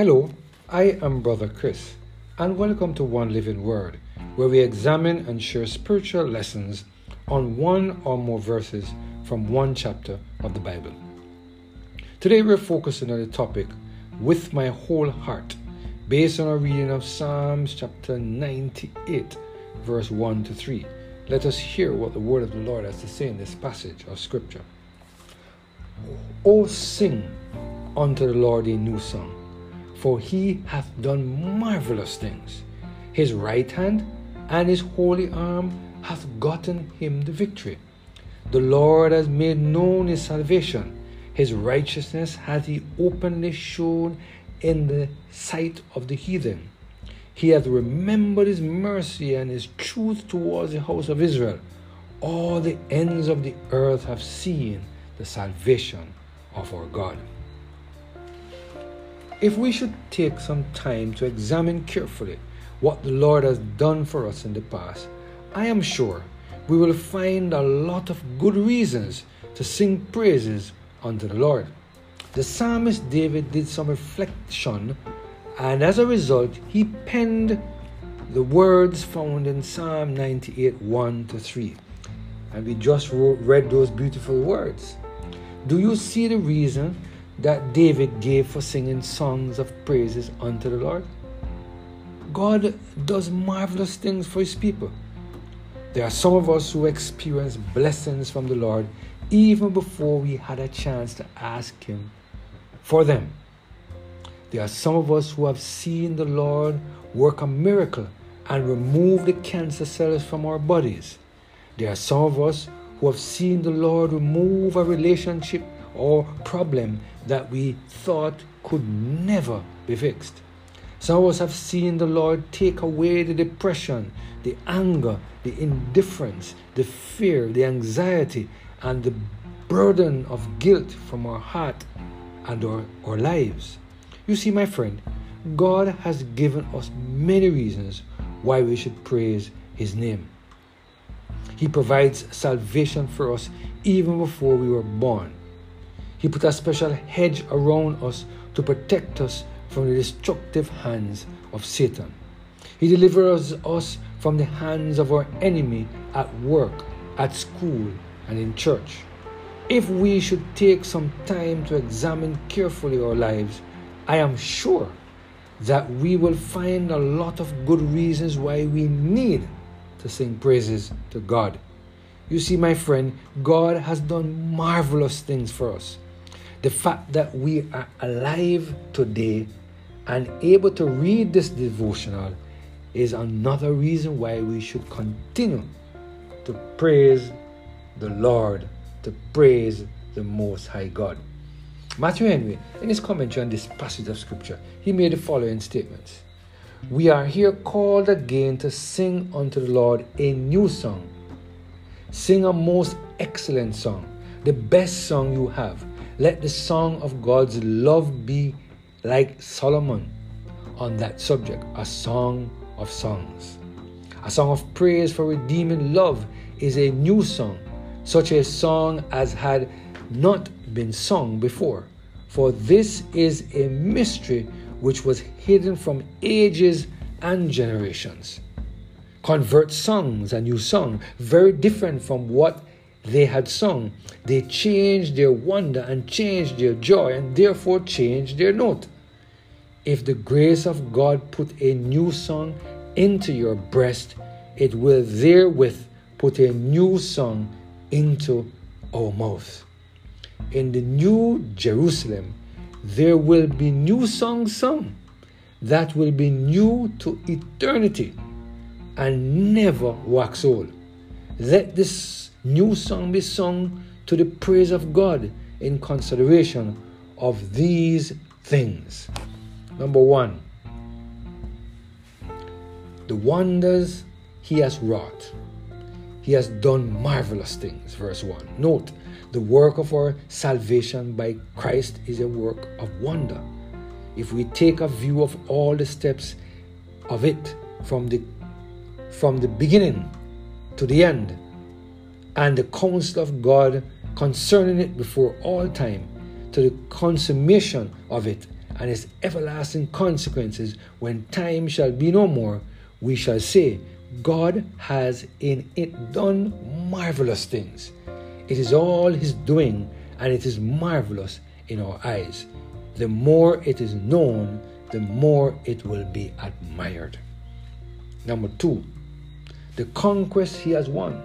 Hello, I am Brother Chris, and welcome to One Living Word, where we examine and share spiritual lessons on one or more verses from one chapter of the Bible. Today we're focusing on the topic, With My Whole Heart, based on a reading of Psalms chapter 98, verse 1 to 3. Let us hear what the word of the Lord has to say in this passage of Scripture. O sing unto the Lord a new song, for he hath done marvelous things. His right hand and his holy arm hath gotten him the victory. The Lord has made known his salvation. His righteousness hath he openly shown in the sight of the heathen. He hath remembered his mercy and his truth towards the house of Israel. All the ends of the earth have seen the salvation of our God. If we should take some time to examine carefully what the Lord has done for us in the past, I am sure we will find a lot of good reasons to sing praises unto the Lord. The psalmist David did some reflection, and as a result, he penned the words found in Psalm 98 1 to 3. And we just wrote, read those beautiful words. Do you see the reason that David gave for singing songs of praises unto the Lord? God does marvelous things for his people. There are some of us who experience blessings from the Lord even before we had a chance to ask Him for them. There are some of us who have seen the Lord work a miracle and remove the cancer cells from our bodies. There are some of us who have seen the Lord remove a relationship or problem that we thought could never be fixed. Some of us have seen the Lord take away the depression, the anger, the indifference, the fear, the anxiety, and the burden of guilt from our heart and our, our lives. You see, my friend, God has given us many reasons why we should praise His name. He provides salvation for us even before we were born. He put a special hedge around us to protect us from the destructive hands of Satan. He delivers us from the hands of our enemy at work, at school, and in church. If we should take some time to examine carefully our lives, I am sure that we will find a lot of good reasons why we need to sing praises to God. You see, my friend, God has done marvelous things for us. The fact that we are alive today and able to read this devotional is another reason why we should continue to praise the Lord, to praise the Most High God. Matthew Henry, in his commentary on this passage of Scripture, he made the following statements We are here called again to sing unto the Lord a new song. Sing a most excellent song, the best song you have. Let the song of God's love be like Solomon on that subject, a song of songs. A song of praise for redeeming love is a new song, such a song as had not been sung before. For this is a mystery which was hidden from ages and generations. Convert songs, a new song, very different from what they had sung. They changed their wonder and changed their joy and therefore changed their note. If the grace of God put a new song into your breast, it will therewith put a new song into our mouth. In the new Jerusalem, there will be new songs sung that will be new to eternity and never wax old. Let this new song be sung to the praise of God in consideration of these things. Number one, the wonders he has wrought. He has done marvelous things. Verse 1. Note, the work of our salvation by Christ is a work of wonder. If we take a view of all the steps of it from the from the beginning to the end, and the counsel of God concerning it before all time, to the consummation of it and its everlasting consequences when time shall be no more, we shall say, God has in it done marvelous things. It is all His doing, and it is marvelous in our eyes. The more it is known, the more it will be admired. Number two, the conquest He has won.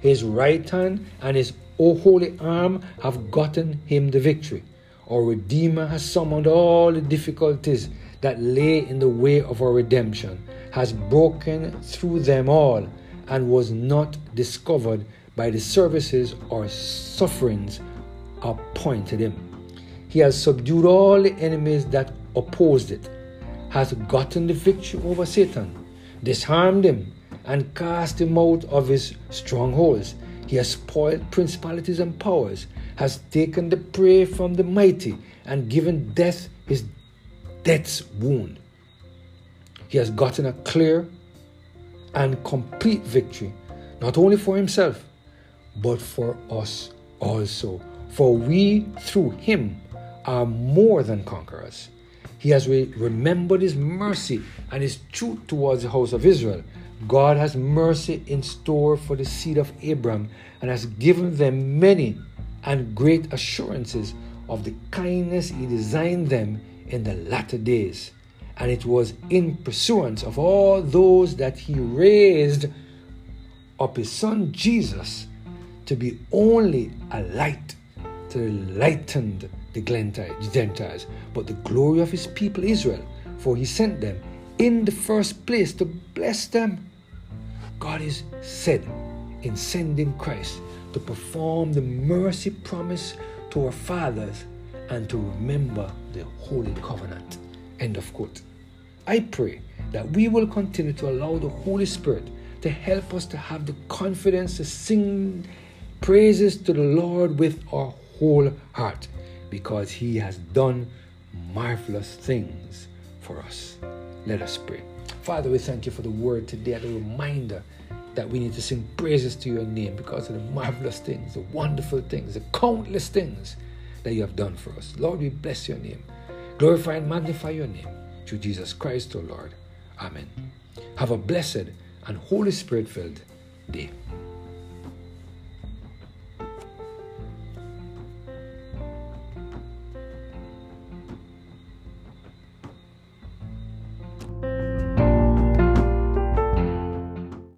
His right hand and His holy arm have gotten Him the victory. Our Redeemer has summoned all the difficulties that lay in the way of our redemption, has broken through them all, and was not discovered by the services or sufferings appointed him. He has subdued all the enemies that opposed it, has gotten the victory over Satan, disarmed him, and cast him out of his strongholds. He has spoiled principalities and powers has taken the prey from the mighty and given death his death's wound. He has gotten a clear and complete victory, not only for himself, but for us also. For we, through him, are more than conquerors. He has re- remembered his mercy and his truth towards the house of Israel. God has mercy in store for the seed of Abraham and has given them many and great assurances of the kindness he designed them in the latter days. And it was in pursuance of all those that he raised up his son Jesus to be only a light to lighten the Gentiles, but the glory of his people Israel, for he sent them in the first place to bless them. God is said in sending Christ to perform the mercy promise to our fathers and to remember the Holy Covenant. End of quote. I pray that we will continue to allow the Holy Spirit to help us to have the confidence to sing praises to the Lord with our whole heart because He has done marvelous things for us. Let us pray. Father, we thank you for the word today, the reminder that we need to sing praises to your name because of the marvelous things, the wonderful things, the countless things that you have done for us. Lord, we bless your name. Glorify and magnify your name through Jesus Christ, O Lord. Amen. Have a blessed and Holy Spirit filled day.